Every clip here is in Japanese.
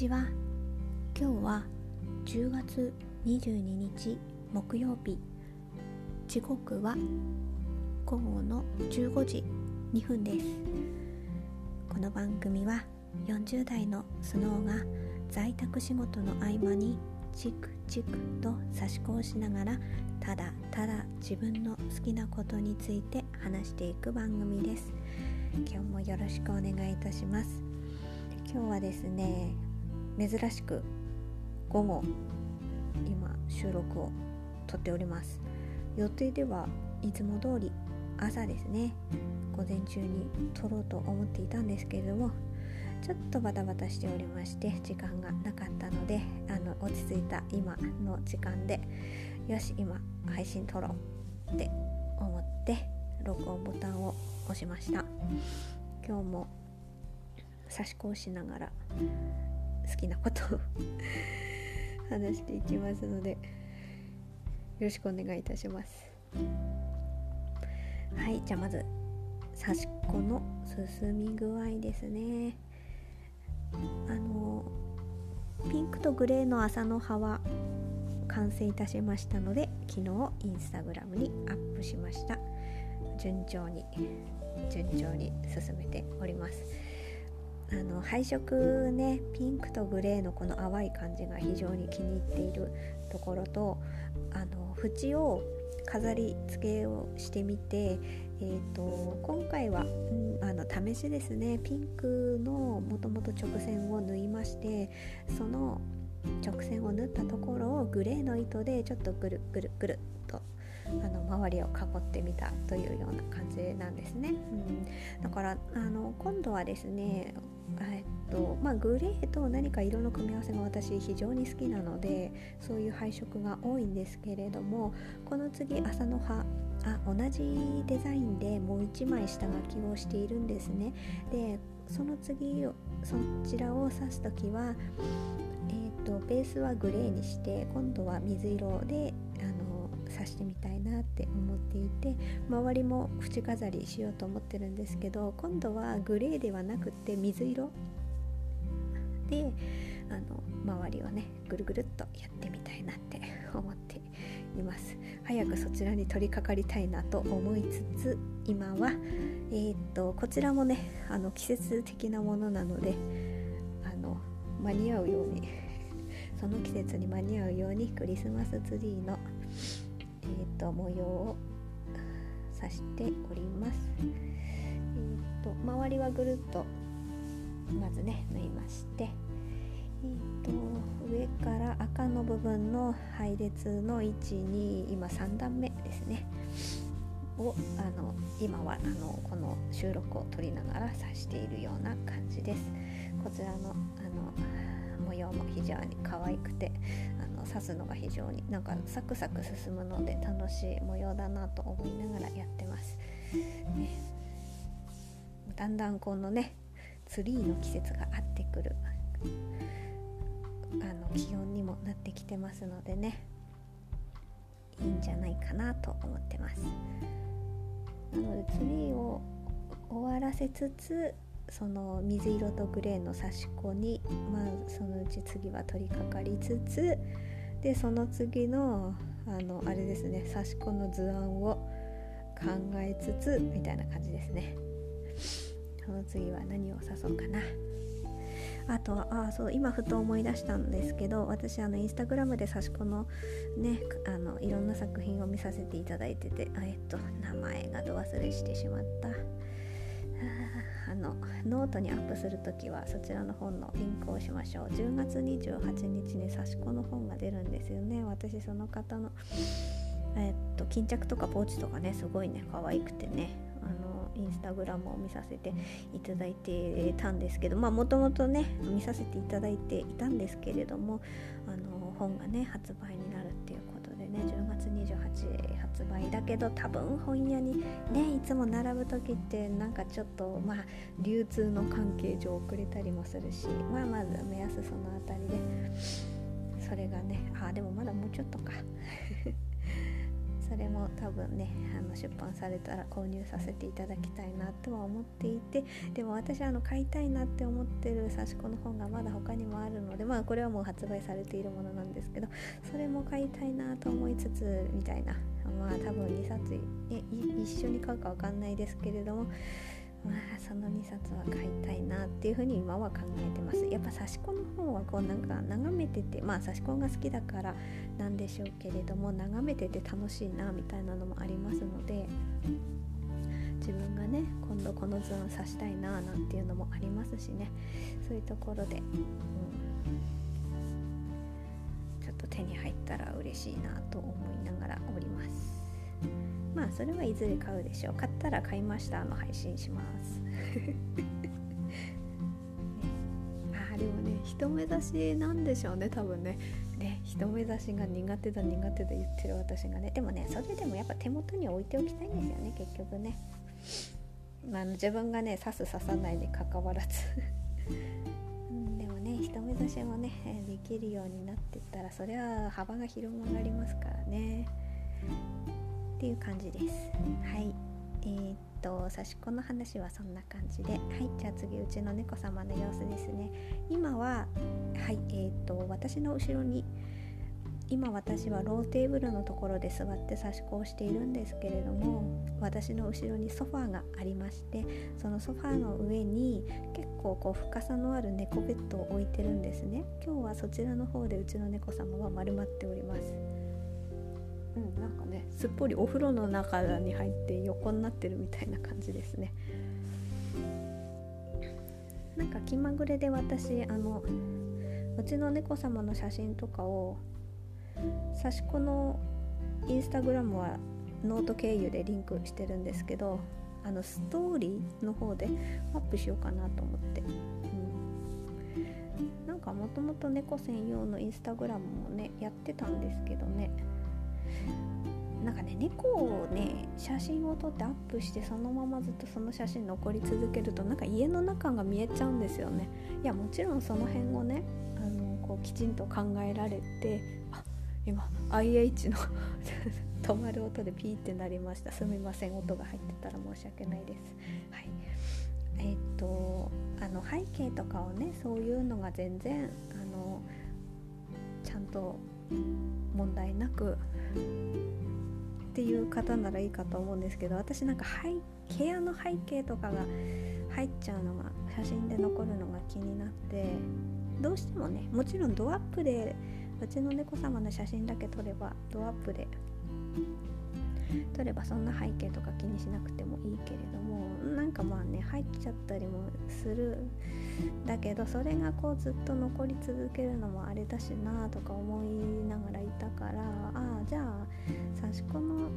ちは。今日は10月22日木曜日。時刻は午後の15時2分です。この番組は40代のスノーが在宅仕事の合間にチクチクと差し子をしながらただただ自分の好きなことについて話していく番組です。今日もよろしくお願いいたします。今日はですね珍しく午後今収録を撮っております。予定ではいつも通り朝ですね。午前中に撮ろうと思っていたんですけれどもちょっとバタバタしておりまして時間がなかったのであの落ち着いた今の時間でよし今配信撮ろうって思って録音ボタンを押しました。今日も差し子をしながら好きなことを 話していきますのでよろしくお願いいたします。はいじゃあまず差し子の進み具合ですね。あのピンクとグレーの朝の葉は完成いたしましたので昨日インスタグラムにアップしました。順調に順調に進めております。あの配色ねピンクとグレーのこの淡い感じが非常に気に入っているところとあの縁を飾り付けをしてみて、えーと、今回は、うん、あの試しですねピンクのもともと直線を縫いましてその直線を縫ったところをグレーの糸でちょっとぐるぐるぐるっとあの周りを囲ってみたというような感じなんですね、うん、だからあの今度はですねえっとまあ、グレーと何か色の組み合わせが私非常に好きなのでそういう配色が多いんですけれどもこの次朝の葉あ同じデザインでもう1枚下書きをしているんですね。でその次そちらを刺す時は、えーとベースはグレーにして今度は水色であのさしてみたいなって思っていて周りも縁飾りしようと思ってるんですけど今度はグレーではなくって水色。であの周りをねぐるぐるっとやってみたいなって思っています。早くそちらに取り掛かりたいなと思いつつ今はえー、っとこちらもねあの季節的なものなのであの間に合うようにその季節に間に合うようにクリスマスツリーのーと、模様を刺しております。えーと、周りはぐるっとまずね縫いまして、えーと、上から赤の部分の配列の位置に今3段目ですねをあの今はあのこの収録を撮りながら刺しているような感じです。こちらのあの模様も非常に可愛くて刺すのが非常になんかサクサク進むので楽しい模様だなと思いながらやってます、ね、だんだんこのねツリーの季節が合ってくるあの気温にもなってきてますのでねいいんじゃないかなと思ってます。なのでツリーを終わらせつつその水色とグレーの差し子にまあそのうち次は取り掛かりつつでその次のあのあれですね刺し子の図案を考えつつみたいな感じですね。その次は何を刺そうかな。あとはあそう今ふと思い出したんですけど私あのインスタグラムで刺し子のねあのいろんな作品を見させていただいててえっと名前がど忘れしてしまった。あのノートにアップする時はそちらの本のリンクをしましょう。10月28日に刺し子の本が出るんですよね。私その方のえっと巾着とかポーチとかねすごいね可愛くてねあのインスタグラムを見させていただいてたんですけどまあもともとね見させていただいていたんですけれどもあの本がね発売になね10月28発売だけど多分本屋にねいつも並ぶ時ってなんかちょっとまあ流通の関係上遅れたりもするしまあまず目安その辺りでそれがねあでもまだもうちょっとか。それも多分ねあの出版されたら購入させていただきたいなとは思っていてでも私あの買いたいなって思ってる刺し子の本がまだ他にもあるのでまあこれはもう発売されているものなんですけどそれも買いたいなと思いつつみたいなまあ多分2冊、ね、一緒に買うか分かんないですけれどもまあその2冊は買いたいなっていうふうに今は考えてます。やっぱ刺し子の方はこうなんか眺めててまあ刺し子が好きだからなんでしょうけれども眺めてて楽しいなみたいなのもありますので自分がね今度この図案刺したいななんていうのもありますしね。そういうところで、うん、ちょっと手に入ったら嬉しいなと思いながらおります。まあそれはいずれ買うでしょう。買ったら買いましたの配信します。あでもね人目指しなんでしょうね多分ね。ね人目指しが苦手だ苦手だ言ってる私がね。でもねそれでもやっぱ手元に置いておきたいんですよね結局ね。まあ、自分がね刺す刺さないにかかわらず、でもね一目刺しもねできるようになってったらそれは幅が広がりますからね。っていう感じです。はい。えー、っと刺し子の話はそんな感じで。はい。じゃあ次うちの猫様の様子ですね。今ははい。えー、っと私の後ろに今私はローテーブルのところで座って刺し子をしているんですけれども私の後ろにソファーがありましてそのソファーの上に結構こう深さのある猫ベッドを置いてるんですね。今日はそちらの方でうちの猫様は丸まっております。うんなんかね。すっぽりお風呂の中に入って横になってるみたいな感じですね。なんか気まぐれで私あのうちの猫様の写真とかを刺し子のインスタグラムはノート経由でリンクしてるんですけどあのストーリーの方でアップしようかなと思って、うん、なんかもともと猫専用のインスタグラムもねやってたんですけどね。なんかね猫をね写真を撮ってアップしてそのままずっとその写真残り続けるとなんか家の中が見えちゃうんですよね。いやもちろんその辺をねあのこうきちんと考えられてあ今 IH の 止まる音でピーってなりました。すみません音が入ってたら申し訳ないです。はい。え、っとあの背景とかをねそういうのが全然あのちゃんと問題なくっていう方ならいいかと思うんですけど私なんか部屋の背景とかが入っちゃうのが写真で残るのが気になってどうしてもねもちろんドアップでうちの猫様の写真だけ撮ればドアップで撮ればそんな背景とか気にしなくてもいいけれどもなんかまあね入っちゃったりもするだけどそれがこうずっと残り続けるのもあれだしなとか思いながらいたからああじゃあし子の,、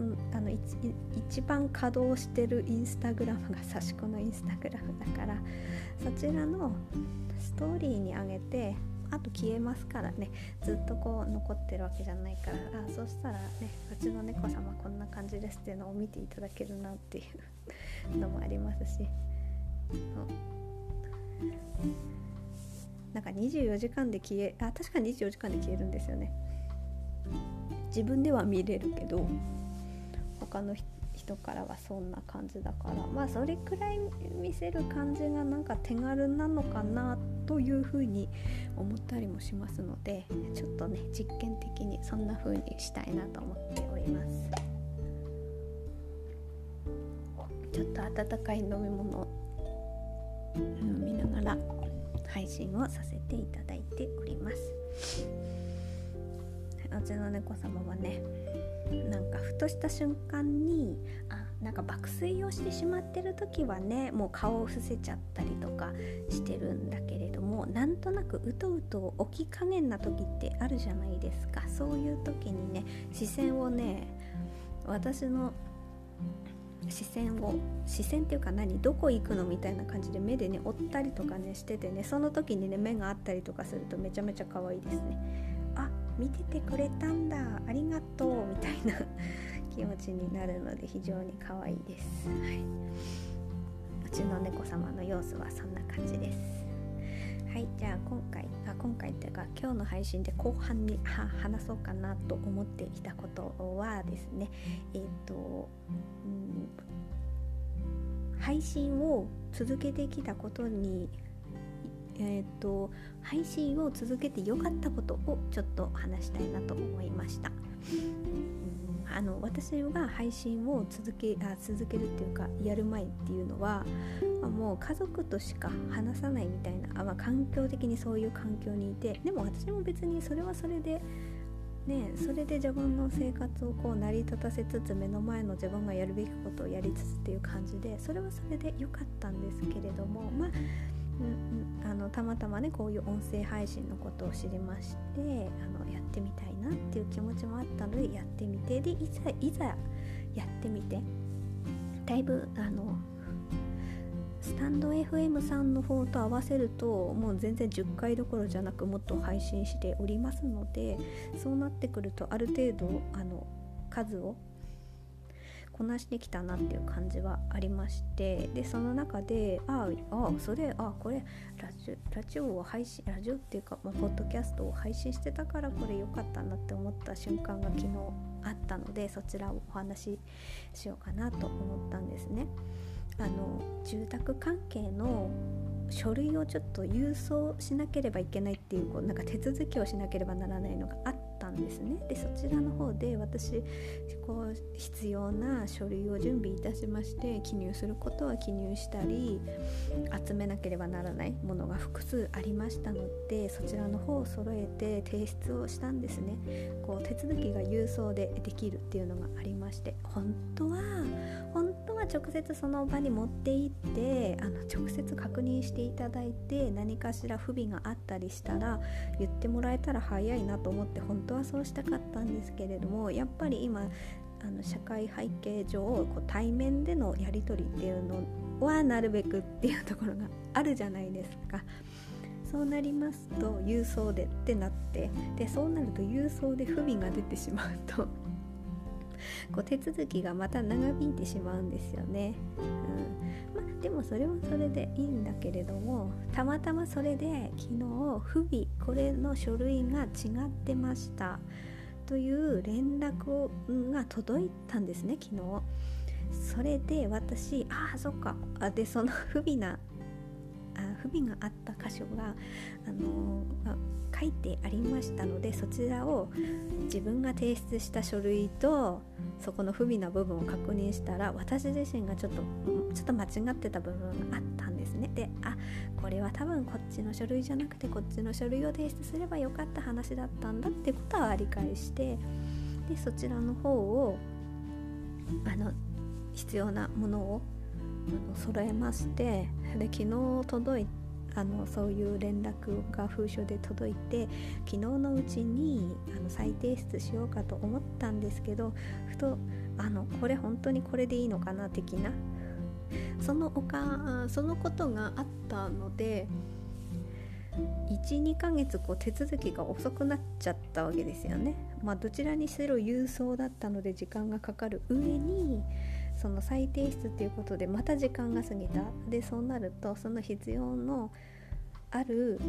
うん、あの一番稼働してるインスタグラムが刺し子のインスタグラムだからそちらのストーリーに上げてあと消えますからね。ずっとこう残ってるわけじゃないからあそうしたらねうちの猫様こんな感じですっていうのを見ていただけるなっていうのもありますし。なんか24時間で消えあ確かに24時間で消えるんですよね。自分では見れるけど他の人からはそんな感じだからまあそれくらい見せる感じがなんか手軽なのかなというふうに思ったりもしますのでちょっとね実験的にそんな風にしたいなと思っております。ちょっと温かい飲み物を飲みながら配信をさせていただいております。うちの猫様はねなんかふとした瞬間にあなんか爆睡をしてしまってる時はねもう顔を伏せちゃったりとかしてるんだけれどもなんとなくうとうと起き加減な時ってあるじゃないですか。そういう時にね視線をね私の視線を視線っていうか何どこ行くのみたいな感じで目でね追ったりとかねしててねその時にね目があったりとかするとめちゃめちゃ可愛いですね。見ててくれたんだありがとうみたいな 気持ちになるので非常に可愛いです、はい、うちの猫様の様子はそんな感じです。はいじゃあ今回あ今回っていうか今日の配信で後半に話そうかなと思っていたことはですねえっ、ー、と、うん、配信を続けてきたことにえーと、配信を続けてよかったことをちょっと話したいなと思いました。あの私が配信を続けあ続けるっていうかやる前っていうのは、まあ、もう家族としか話さないみたいなあ、まあ、環境的にそういう環境にいてでも私も別にそれはそれでね、それで自分の生活をこう成り立たせつつ目の前の自分がやるべきことをやりつつっていう感じでそれはそれで良かったんですけれどもまあうん、あのたまたまねこういう音声配信のことを知りましてあのやってみたいなっていう気持ちもあったのでやってみてでいざいざやってみて。だいぶあのスタンド FM さんの方と合わせるともう全然10回どころじゃなくもっと配信しておりますのでそうなってくるとある程度あの数をこなしてきたなっていう感じはありましてでその中でああそれあこれラジオラジオを配信ラジオっていうか、まあ、ポッドキャストを配信してたからこれ良かったなって思った瞬間が昨日あったのでそちらをお話ししようかなと思ったんですね。あの住宅関係の書類をちょっと郵送しなければいけないっていうこうなんか手続きをしなければならないのがあったんですね。でそちらの方で私こう必要な書類を準備いたしまして記入することは記入したり集めなければならないものが複数ありましたのでそちらの方を揃えて提出をしたんですね。こう手続きが郵送でできるっていうのがありまして本当は本当は直接その場に持って行ってあの直接確認していただいて何かしら不備があったりしたら言ってもらえたら早いなと思って本当はそうしたかったんですけれどもやっぱり今あの社会背景上こう対面でのやり取りっていうのはなるべくっていうところがあるじゃないですか。そうなりますと郵送でってなってでそうなると郵送で不備が出てしまうとこう手続きがまた長引いてしまうんですよね。うんま、でもそれはそれでいいんだけれどもたまたまそれで昨日不備これの書類が違ってましたという連絡をが届いたんですね昨日。それで私ああそっかあでその不備な不備があった箇所が、あのま書いてありましたのでそちらを自分が提出した書類とそこの不備な部分を確認したら私自身がちょっとちょっと間違ってた部分があったんですね。であこれは多分こっちの書類じゃなくてこっちの書類を提出すればよかった話だったんだってことは理解してでそちらの方をあの必要なものを揃えましてで昨日届いあのそういう連絡が封書で届いて昨日のうちにあの再提出しようかと思ったんですけどふとあのこれ本当にこれでいいのかな的なそのおかそのことがあったので12ヶ月こう手続きが遅くなっちゃったわけですよね。まあ、どちらにしろ郵送だったので時間がかかる上にその再提出っていうことでまた時間が過ぎた。でそうなるとその必要のある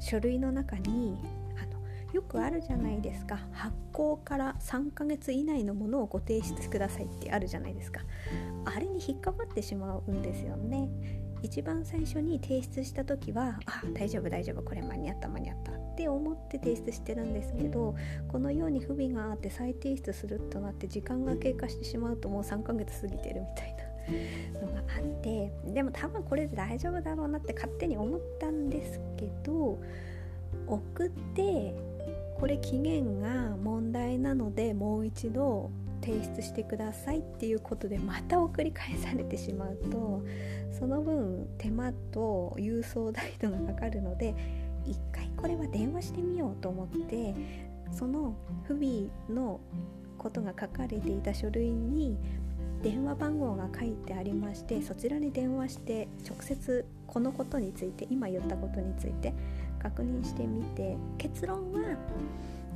書類の中にあのよくあるじゃないですか。発行から3ヶ月以内のものをご提出くださいってあるじゃないですか。あれに引っかかってしまうんですよね。一番最初に提出した時はあ大丈夫大丈夫これ間に合った間に合ったって思って提出してるんですけどこのように不備があって再提出するとなって時間が経過してしまうともう3ヶ月過ぎてるみたいなのがあってでも多分これで大丈夫だろうなって勝手に思ったんですけど送ってこれ期限が問題なのでもう一度提出してくださいっていうことでまた送り返されてしまうとその分手間と郵送代とがかかるので一回これは電話してみようと思ってその不備のことが書かれていた書類に電話番号が書いてありましてそちらに電話して直接このことについて今言ったことについて確認してみて結論は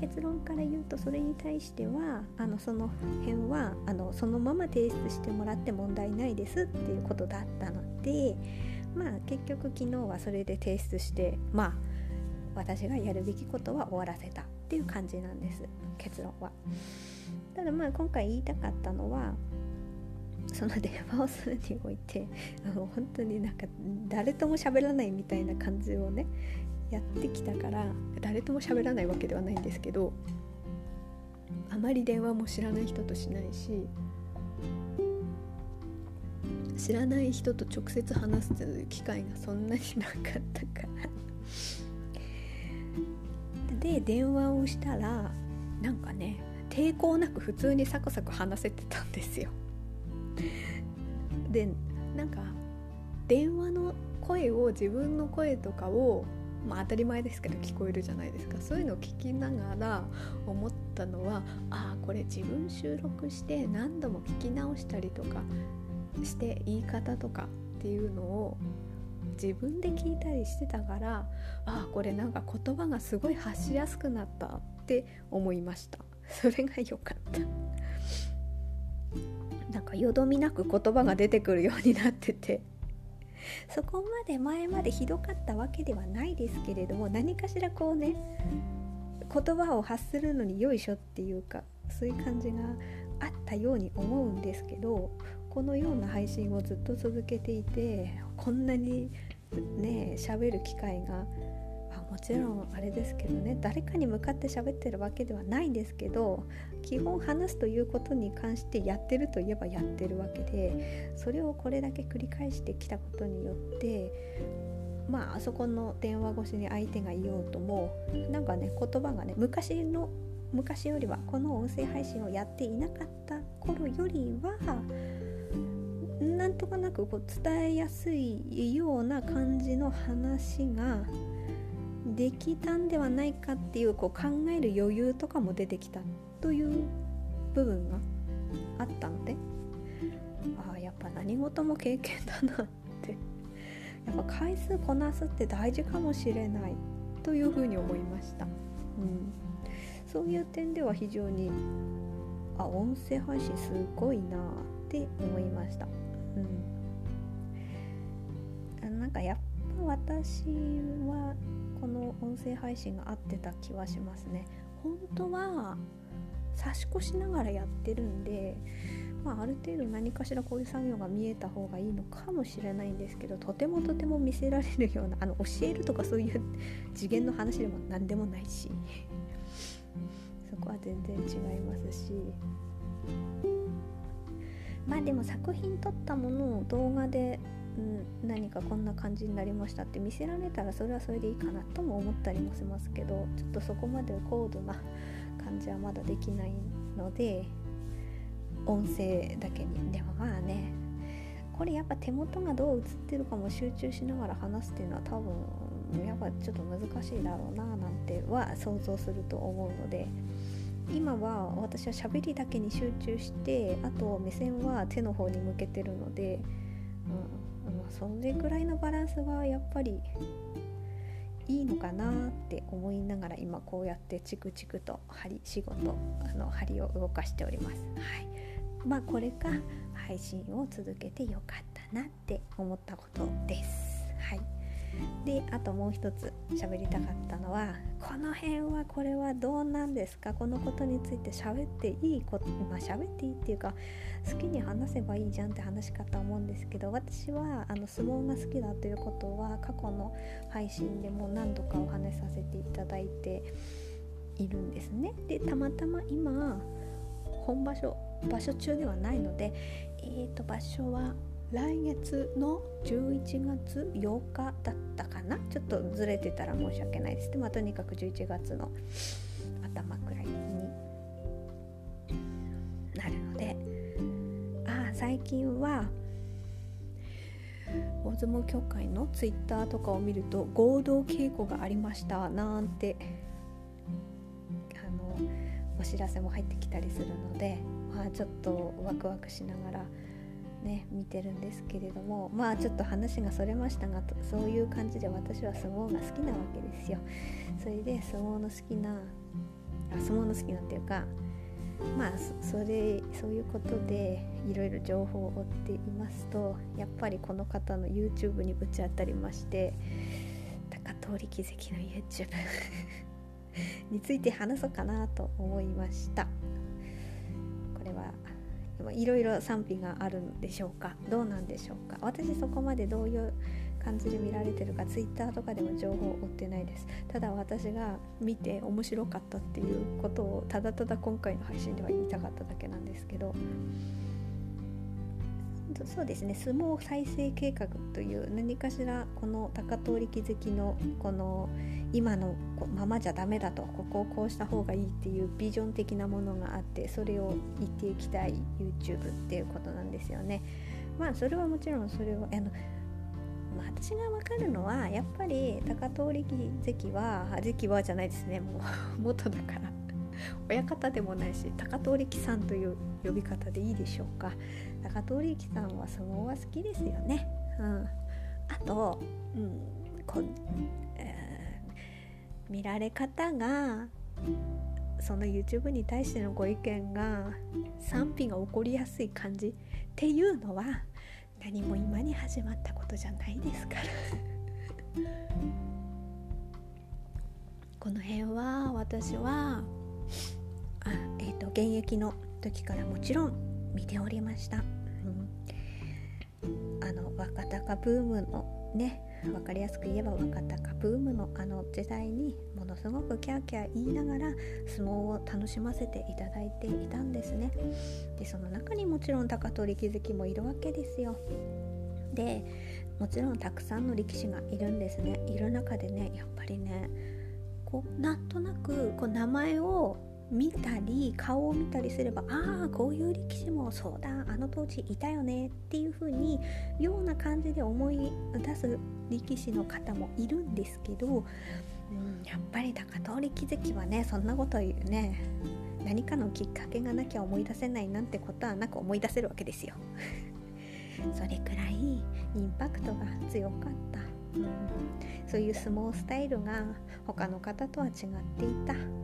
結論から言うとそれに対してはあのその辺はあのそのまま提出してもらって問題ないですっていうことだったのでまあ結局昨日はそれで提出してまあ私がやるべきことは終わらせたっていう感じなんです結論は。ただまあ今回言いたかったのはその電話をするにおいてあの本当になんか誰とも喋らないみたいな感じをねやってきたから誰とも喋らないわけではないんですけどあまり電話も知らない人としないし知らない人と直接話す機会がそんなになかったから。で電話をしたらなんかね抵抗なく普通にサクサク話せてたんですよ。でなんか電話の声を自分の声とかをまあ当たり前ですけど聞こえるじゃないですか。そういうのを聞きながら思ったのはああこれ自分収録して何度も聞き直したりとかして言い方とかっていうのを自分で聞いたりしてたからああこれなんか言葉がすごい発しやすくなったって思いました。それが良かった。なんかよどみなく言葉が出てくるようになってて。そこまで前までひどかったわけではないですけれども何かしらこうね言葉を発するのによいしょっていうかそういう感じがあったように思うんですけどこのような配信をずっと続けていてこんなにね喋る機会がもちろんあれですけどね誰かに向かって喋ってるわけではないんですけど基本話すということに関してやってるといえばやってるわけでそれをこれだけ繰り返してきたことによってまああそこの電話越しに相手がいようともなんかね言葉がね昔の昔よりはこの音声配信をやっていなかった頃よりはなんとかなくこう伝えやすいような感じの話ができたんではないかっていうこう考える余裕とかも出てきたという部分があったのでああやっぱ何事も経験だなって。やっぱ回数こなすって大事かもしれないというふうに思いました、うん、そういう点では非常にあ音声配信すごいなって思いました。うん、なんかやっぱ私はこの音声配信が合ってた気はしますね。本当は差し越しながらやってるんで、まあ、ある程度何かしらこういう作業が見えた方がいいのかもしれないんですけどとてもとても見せられるようなあの教えるとかそういう次元の話でも何でもないし そこは全然違いますし。まあでも作品撮ったものを動画で、うん、何かこんな感じになりましたって見せられたらそれはそれでいいかなとも思ったりもしますけどちょっとそこまで高度な感じはまだできないので音声だけにでもまあねこれやっぱ手元がどう映ってるかも集中しながら話すっていうのは多分やっぱちょっと難しいだろうななんては想像すると思うので今は私は喋りだけに集中してあと目線は手の方に向けてるので、うんまあ、それぐらいのバランスがやっぱりいいのかなって思いながら今こうやってチクチクと針仕事あの針を動かしております。はいまあ、これが配信を続けてよかったなって思ったことです。はいであともう一つ喋りたかったのはこの辺はこれはどうなんですか？このことについて喋っていいことまあ喋っていいっていうか好きに話せばいいじゃんって話かと思うんですけど私はあの相撲が好きだということは過去の配信でも何度かお話しさせていただいているんですね。でたまたま今本場所場所中ではないのでえーと場所は来月の11月8日だったかな？ちょっとずれてたら申し訳ないです。でもとにかく11月の頭くらいになるので。ああ最近は大相撲協会のツイッターとかを見ると合同稽古がありました。なんてあのお知らせも入ってきたりするので、まあ、ちょっとワクワクしながらね見てるんですけれどもまあちょっと話がそれましたがそういう感じで私は相撲が好きなわけですよ。それで相撲の好きなあ相撲の好きなっていうかまあそれそういうことでいろいろ情報を追っていますとやっぱりこの方の YouTube にぶち当たりまして高通り奇跡の YouTube について話そうかなと思いました。いろいろ賛否があるんでしょうか？どうなんでしょうか？私そこまでどういう感じで見られてるか？Twitter とかでも情報を追ってないです。ただ私が見て面白かったっていうことをただただ今回の配信では言いたかっただけなんですけど。そうですね。相撲再生計画という何かしらこの高通り気づきのこの今のままじゃダメだとここをこうした方がいいっていうビジョン的なものがあってそれを言っていきたい YouTube っていうことなんですよね。まあそれはもちろんそれはあのまあ、私が分かるのはやっぱり高通り関は関はじゃないですね。もう 元だから。親方でもないし高通力さんという呼び方でいいでしょうか。高通力さんは相撲は好きですよね、うん、あと、うんこ、見られ方がその YouTube に対してのご意見が賛否が起こりやすい感じっていうのは何も今に始まったことじゃないですから。この辺は私はあ、えーと、現役の時からもちろん見ておりました、うん、あの若鷹ブームのね分かりやすく言えば若鷹ブームのあの時代にものすごくキャーキャー言いながら相撲を楽しませていただいていたんですね。でその中にもちろん高取気づきもいるわけですよ。でもちろんたくさんの力士がいるんですね。いる中でねやっぱりねこうなんとなくこう名前を見たり顔を見たりすればああこういう力士もそうだあの当時いたよねっていう風にような感じで思い出す力士の方もいるんですけど、うん、やっぱり高通気づきはねそんなこと言うね。何かのきっかけがなきゃ思い出せないなんてことはなく思い出せるわけですよ。それくらいインパクトが強かった、うん、そういう相撲スタイルが他の方とは違っていた。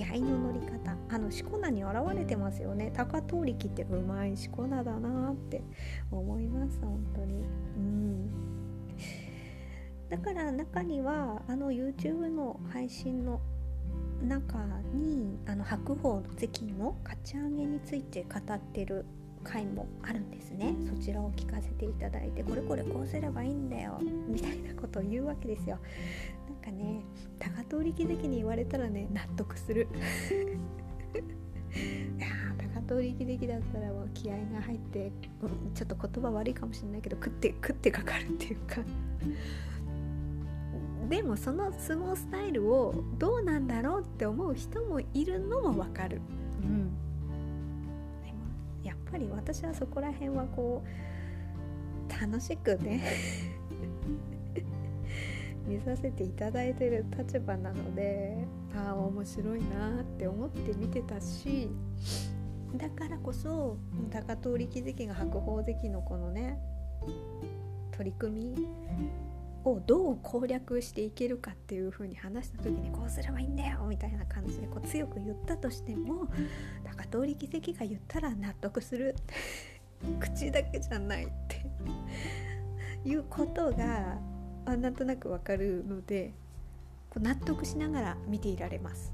気合の乗り方。あのしこ名に現れてますよね。高通力ってうまいしこ名だなって思います本当に。うん。だから中にはあの YouTube の配信の中にあの白鵬関の勝ち上げについて語ってる回もあるんですね。そちらを聞かせていただいてこれこれこうすればいいんだよみたいなことを言うわけですよ。かね高通り気づきに言われたらね納得する。いや高通り気づきだったらもう気合が入って、ちょっと言葉悪いかもしれないけど食って食ってかかるっていうか。でもその相撲スタイルをどうなんだろうって思う人もいるのもわかる、うん、でもやっぱり私はそこら辺はこう楽しくね見させていただいてる立場なのでああ面白いなって思って見てたしだからこそ高通力関が白鵬関のこのね取り組みをどう攻略していけるかっていう風に話した時にこうすればいいんだよみたいな感じでこう強く言ったとしても高通力関が言ったら納得する 口だけじゃないっていうことがあなんとなくわかるのでこう納得しながら見ていられます。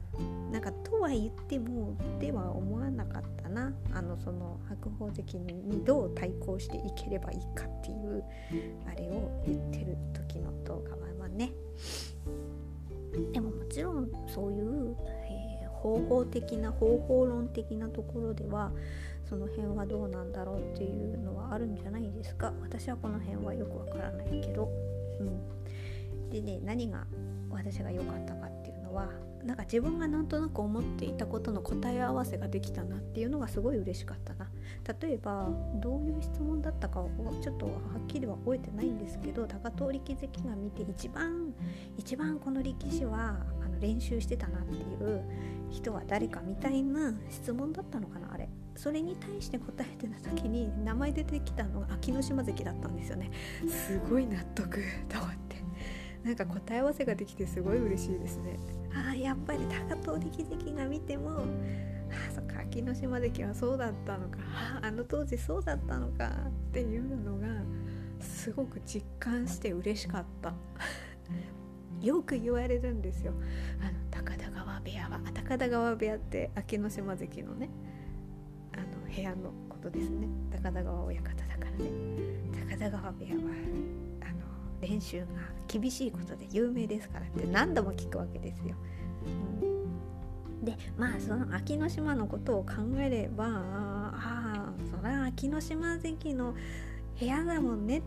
なんかとは言ってもでは思わなかったな。あのその白鵬関にどう対抗していければいいかっていうあれを言ってる時の動画はね。でももちろんそういう、えー、方法的な方法論的なところではその辺はどうなんだろうっていうのはあるんじゃないですか。私はこの辺はよくわからないけど。うん、でね何が私が良かったかっていうのはなんか自分がなんとなく思っていたことの答え合わせができたなっていうのがすごい嬉しかったな。例えばどういう質問だったかをちょっとはっきりは覚えてないんですけど高通力関が見て一番一番この力士はあの練習してたなっていう人は誰かみたいな質問だったのかなあれ。それに対して答えてた時に名前出てきたのが秋ノ島関だったんですよね。すごい納得と思って。なんか答え合わせができてすごい嬉しいですね。ああやっぱり高遠力関が見てもあそっか秋の島関はそうだったのか。あの当時そうだったのか。っていうのがすごく実感して嬉しかった。よく言われるんですよ。あの高田川部屋は高田川部屋って秋の島関のね部屋のことですね。高田川親方だからね。高田川部屋はあの練習が厳しいことで有名ですからって何度も聞くわけですよ、うん、でまあその秋の島のことを考えればああそれは秋の島関の部屋だもんね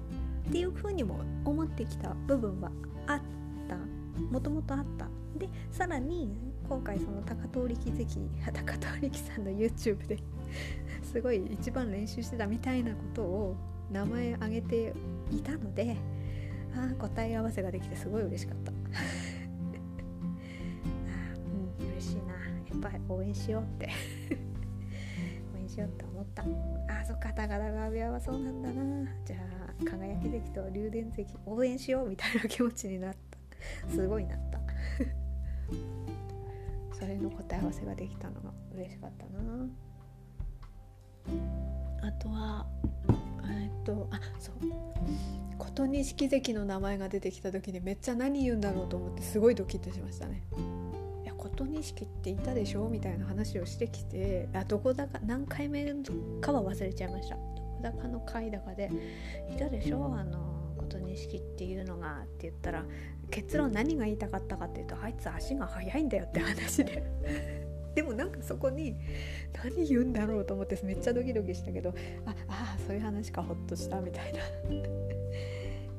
っていうふうにも思ってきた部分はあった。もともとあった。でさらに今回その高遠力関高遠力さんの YouTube ですごい一番練習してたみたいなことを名前挙げていたのであ答え合わせができてすごい嬉しかった、うん、嬉しいな。やっぱり応援しようって。応援しようって思った。あそっか高田川部屋はそうなんだな。じゃあ輝き関と竜電関応援しようみたいな気持ちになった。すごいなった。それの答え合わせができたのが嬉しかったな。あとはえっとあそう琴錦関の名前が出てきた時にめっちゃ何言うんだろうと思ってすごいドキッとしましたね。いや琴錦っていたでしょみたいな話をしてきてあどこだか何回目かは忘れちゃいました。どこだかの回だかでいたでしょあの琴錦っていうのがって言ったら結論何が言いたかったかっていうとあいつ足が速いんだよって話ででもなんかそこに何言うんだろうと思ってめっちゃドキドキしたけどああそういう話かほっとしたみたいな。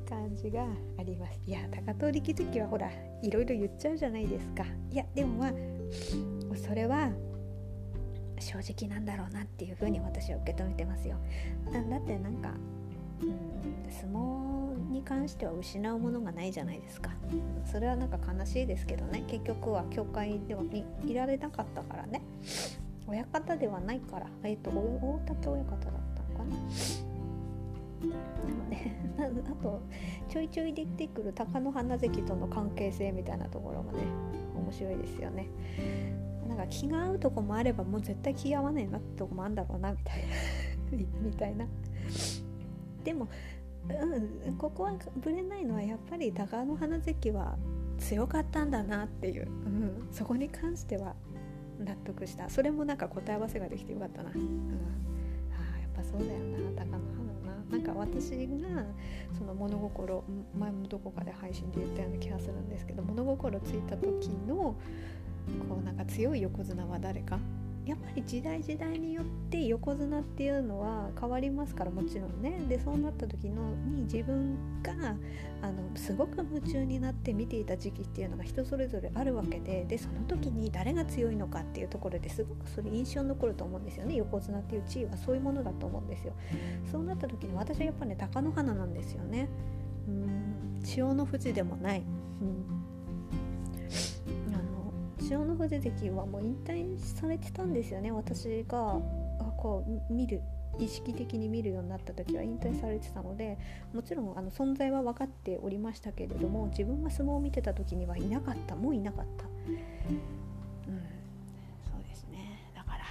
感じがあります。いや高遠力関はほらいろいろ言っちゃうじゃないですか。いやでもまあそれは正直なんだろうなっていうふうに私は受け止めてますよ。だってなんかうん相撲に関しては失うものがないじゃないですか。それはなんか悲しいですけどね。結局は教会ではいられなかったからね。親方ではないから。えっ、ー、と大竹親方だったのかな。なのであとちょいちょい出てくる貴乃花関との関係性みたいなところもね面白いですよね。なんか気が合うとこもあればもう絶対気合わないなってとこもあんだろうなみたいな。みたいな。でも、うん、ここはぶれないのはやっぱり高野花関は強かったんだなっていう、うん、そこに関しては納得した。それもなんか答え合わせができてよかったな、うん、あやっぱそうだよな高野花な。なんか私がその物心前もどこかで配信で言ったような気がするんですけど物心ついた時のこうなんか強い横綱は誰かやっぱり時代時代によって横綱っていうのは変わりますからもちろんね。でそうなった時のに自分があのすごく夢中になって見ていた時期っていうのが人それぞれあるわけででその時に誰が強いのかっていうところですごくそれ印象に残ると思うんですよね。横綱っていう地位はそういうものだと思うんですよ。そうなった時に私はやっぱね貴乃花なんですよね。うん。千代の富士でもない、うん。千代の富士関はもう引退されてたんですよね。私がこう見る意識的に見るようになった時は引退されてたのでもちろんあの存在は分かっておりましたけれども自分が相撲を見てた時にはいなかった。もういなかった。うん。そうですね。だから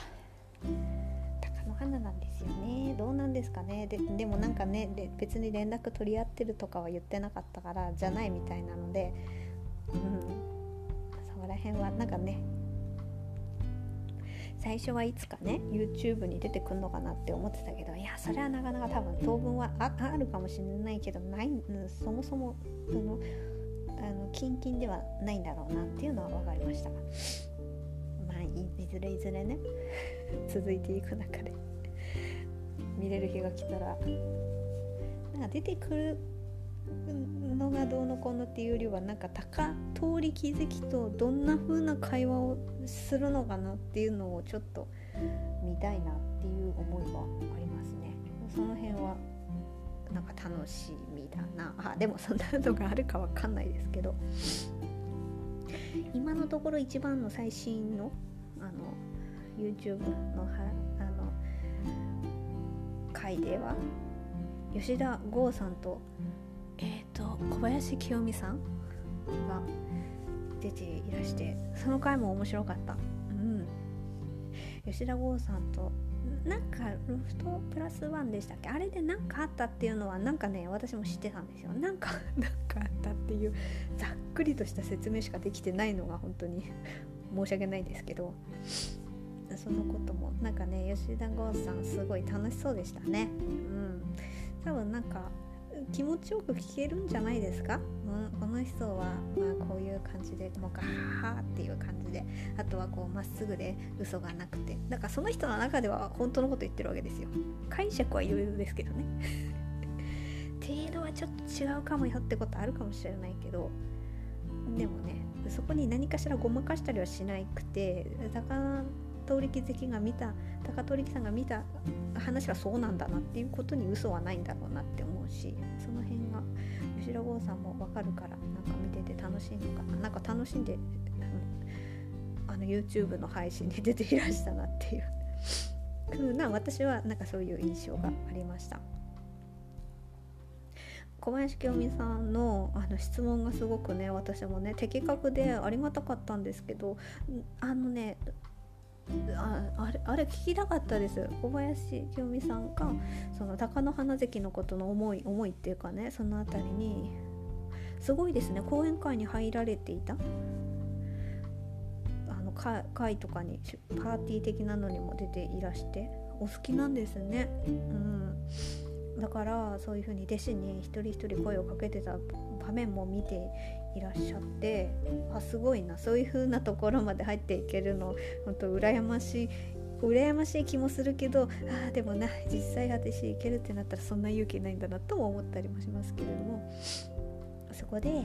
貴乃花なんですよね。どうなんですかね。ででもなんかねで別に連絡取り合ってるとかは言ってなかったからじゃないみたいなのでうんこら辺はなんかね最初はいつかね YouTube に出てくるのかなって思ってたけどいやそれはなかなか多分当分はあるかもしれないけどない、うん、そもそもそのあのキンキンではないんだろうなっていうのは分かりました。まあいずれいずれね 続いていく中で見れる日が来たらなんか出てくるのがどうのこうのっていうよりはなんか高通り気づきとどんな風な会話をするのかなっていうのをちょっと見たいなっていう思いはありますね。その辺はなんか楽しみだな。あでもそんなのがあるかわかんないですけど。今のところ一番の最新のあの YouTube のはあの回では吉田剛さん、と小林清美さんが出ていらしてその回も面白かった。うん。吉田剛さんとなんかロフトプラスワンでしたっけ？あれで何かあったっていうのはなんかね私も知ってたんですよ。なんか なんかあったっていうざっくりとした説明しかできてないのが本当に 申し訳ないですけど。そのこともなんかね吉田剛さんすごい楽しそうでしたね。うん。多分なんか気持ちよく聞けるんじゃないですか、うん、この人はまあこういう感じでもうガーッっていう感じであとはこうまっすぐで嘘がなくて。だからその人の中では本当のこと言ってるわけですよ。解釈はいろいろですけどね。程度はちょっと違うかもよってことあるかもしれないけど。でもねそこに何かしらごまかしたりはしないくて高通力関が見た高通力さんが見た話はそうなんだなっていうことに嘘はないんだろうなって思しその辺が吉田剛さんも分かるからなんか見てて楽しいのかななんか楽しんでうんあの YouTube の配信に出ていらしたなっていう風な私はなんかそういう印象がありました。小林清美さんのあの質問がすごくね私もね的確でありがたかったんですけどあのねああれあれ聞きたかったです。小林清美さんがその貴乃花関のことの思い思いっていうかねその辺りにすごいですね。講演会に入られていた。あの会とかにパーティー的なのにも出ていらしてお好きなんですね。うん。だからそういうふうに弟子に一人一人声をかけてた場面も見ていらっしゃってあすごいなそういう風なところまで入っていけるの本当羨ましい羨ましい気もするけどあでもな実際私行けるってなったらそんな勇気ないんだなとも思ったりもしますけれども。そこで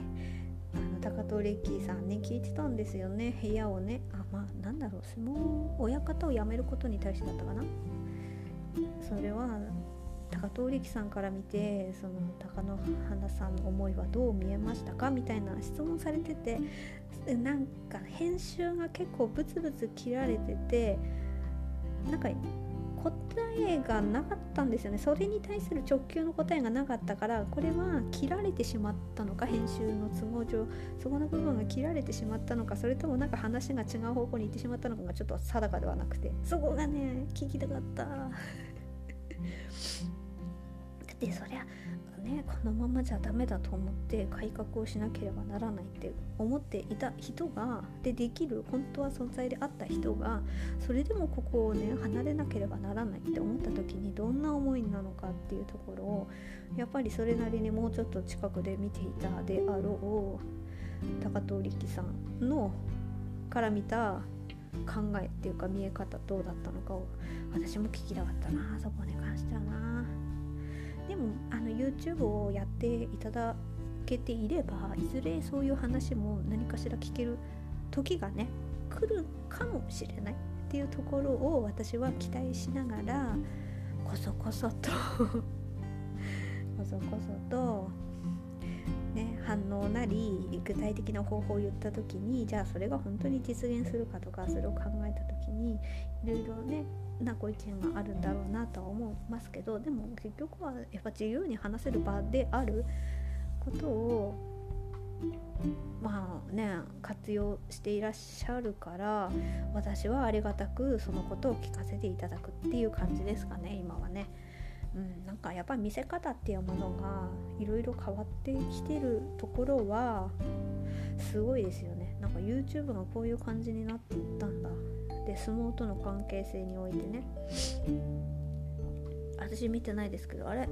あの高レッキーさんね聞いてたんですよね。部屋をねあまあなんだろう相撲親方を辞めることに対してだったかな。それは高遠力さんから見てその貴乃花さんの思いはどう見えましたかみたいな質問されててなんか編集が結構ブツブツ切られててなんか答えがなかったんですよね。それに対する直球の答えがなかったからこれは切られてしまったのか編集の都合上そこの部分が切られてしまったのかそれともなんか話が違う方向に行ってしまったのかがちょっと定かではなくて。そこがね聞きたかった ってそりゃねこのままじゃダメだと思って改革をしなければならないって思っていた人がでできる本当は存在であった人がそれでもここをね離れなければならないって思った時にどんな思いなのかっていうところをやっぱりそれなりにもうちょっと近くで見ていたであろう高遠力さんのから見た考えっていうか見え方どうだったのかを私も聞きたかったなそこに関してはな。でもあの YouTube をやっていただけていればいずれそういう話も何かしら聞ける時がね来るかもしれない。っていうところを私は期待しながらこそこそと こそこそとね、反応なり具体的な方法を言った時にじゃあそれが本当に実現するかとかそれを考えた時にいろいろねなご意見があるんだろうなとは思いますけどでも結局はやっぱ自由に話せる場であることをまあね活用していらっしゃるから私はありがたくそのことを聞かせていただくっていう感じですかね今はね。うん、なんかやっぱ見せ方っていうものがいろいろ変わってきてるところはすごいですよね。なんか YouTube がこういう感じになったんだ。で相撲との関係性においてね。私見てないですけどあれ？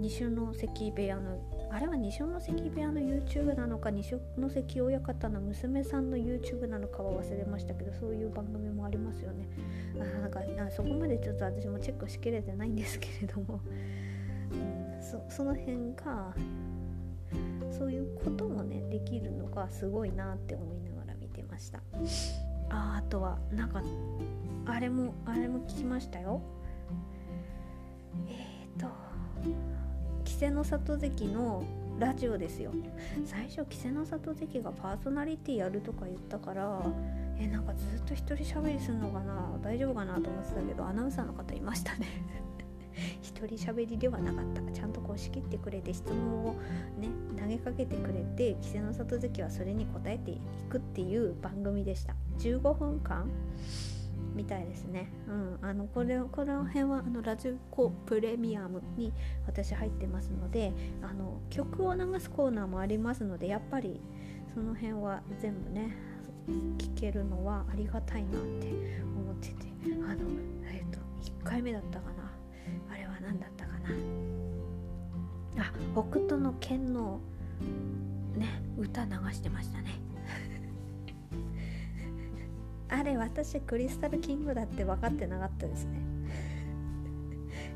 二種の関部屋のあれは二所ノ関部屋の YouTube なのか二所ノ関親方の娘さんの YouTube なのかは忘れましたけどそういう番組もありますよね。あなんかそこまでちょっと私もチェックしきれてないんですけれども、うん、そその辺がそういうこともねできるのがすごいなって思いながら見てました。ああとはなんかあれもあれも聞きましたよ。えっ、ー、と稀勢の里関のラジオですよ。最初稀勢の里関がパーソナリティやるとか言ったからえなんかずっと一人喋りするのかな大丈夫かなと思ってたけどアナウンサーの方いましたね。一人喋りではなかった。ちゃんとこう仕切ってくれて質問をね投げかけてくれて稀勢の里関はそれに答えていくっていう番組でした。15分間？みたいですね。うん、あのこれこの辺はあのラジコプレミアムに私入ってますのであの曲を流すコーナーもありますのでやっぱりその辺は全部ね聞けるのはありがたいなって思ってて。あのえっ、ー、と1回目だったかな。だったかな。あ北斗の剣のね歌流してましたね。あれ私クリスタルキングだって分かってなかったですね。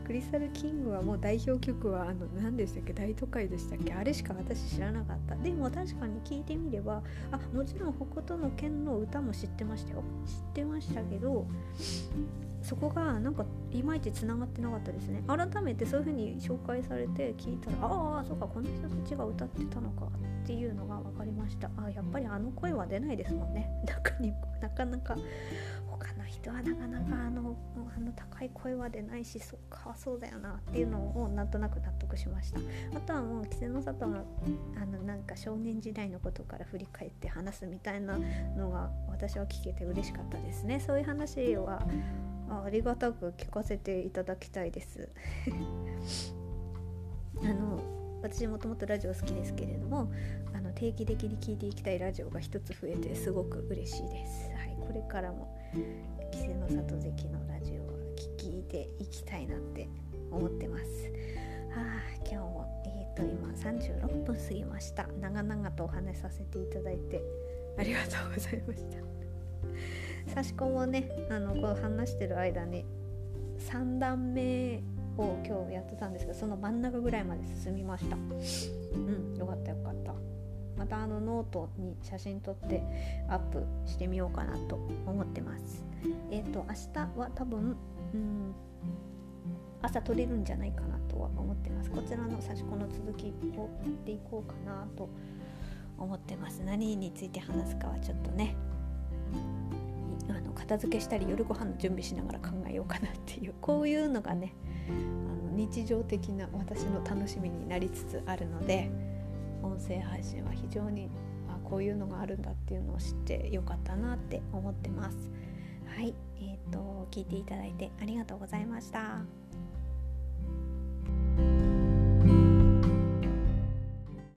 クリスタルキングはもう代表曲はあの何でしたっけ？大都会でしたっけ？あれしか私知らなかった。でも確かに聞いてみればあもちろん北斗の剣の歌も知ってましたよ。知ってましたけどそこがなんかいまいちつながってなかったですね。改めてそういう風に紹介されて聞いたらああそうかこの人たちが歌ってたのかっていうのが分かりました。あやっぱりあの声は出ないですもんね。中になかなか他の人はなかなかあのあの高い声は出ないしそっかそうだよなっていうのをなんとなく納得しました。あとはもう稀勢の里があのなんか少年時代のことから振り返って話すみたいなのが私は聞けて嬉しかったですね。そういう話はありがたく聞かせていただきたいです。あの私もともとラジオ好きですけれどもあの定期的に聞いていきたいラジオが一つ増えてすごく嬉しいです、はい、これからも稀勢の里関のラジオは聞いていきたいなって思ってます。あ今日もえっ、ー、と今36分過ぎました。長々とお話しさせていただいてありがとうございました。刺し子もねあのこう話してる間に3段目を今日やってたんですがその真ん中ぐらいまで進みました。うんよかったよかった。またあのノートに写真撮ってアップしてみようかなと思ってます。えっ、ー、と明日は多分うん朝撮れるんじゃないかなとは思ってます。こちらの差し子の続きをやっていこうかなと思ってます。何について話すかはちょっとね。あの片付けしたり夜ご飯の準備しながら考えようかなっていう こういうのがねあの日常的な私の楽しみになりつつあるので音声配信は非常にあこういうのがあるんだっていうのを知ってよかったなって思ってます。はい、えーと、と聞いていただいてありがとうございました。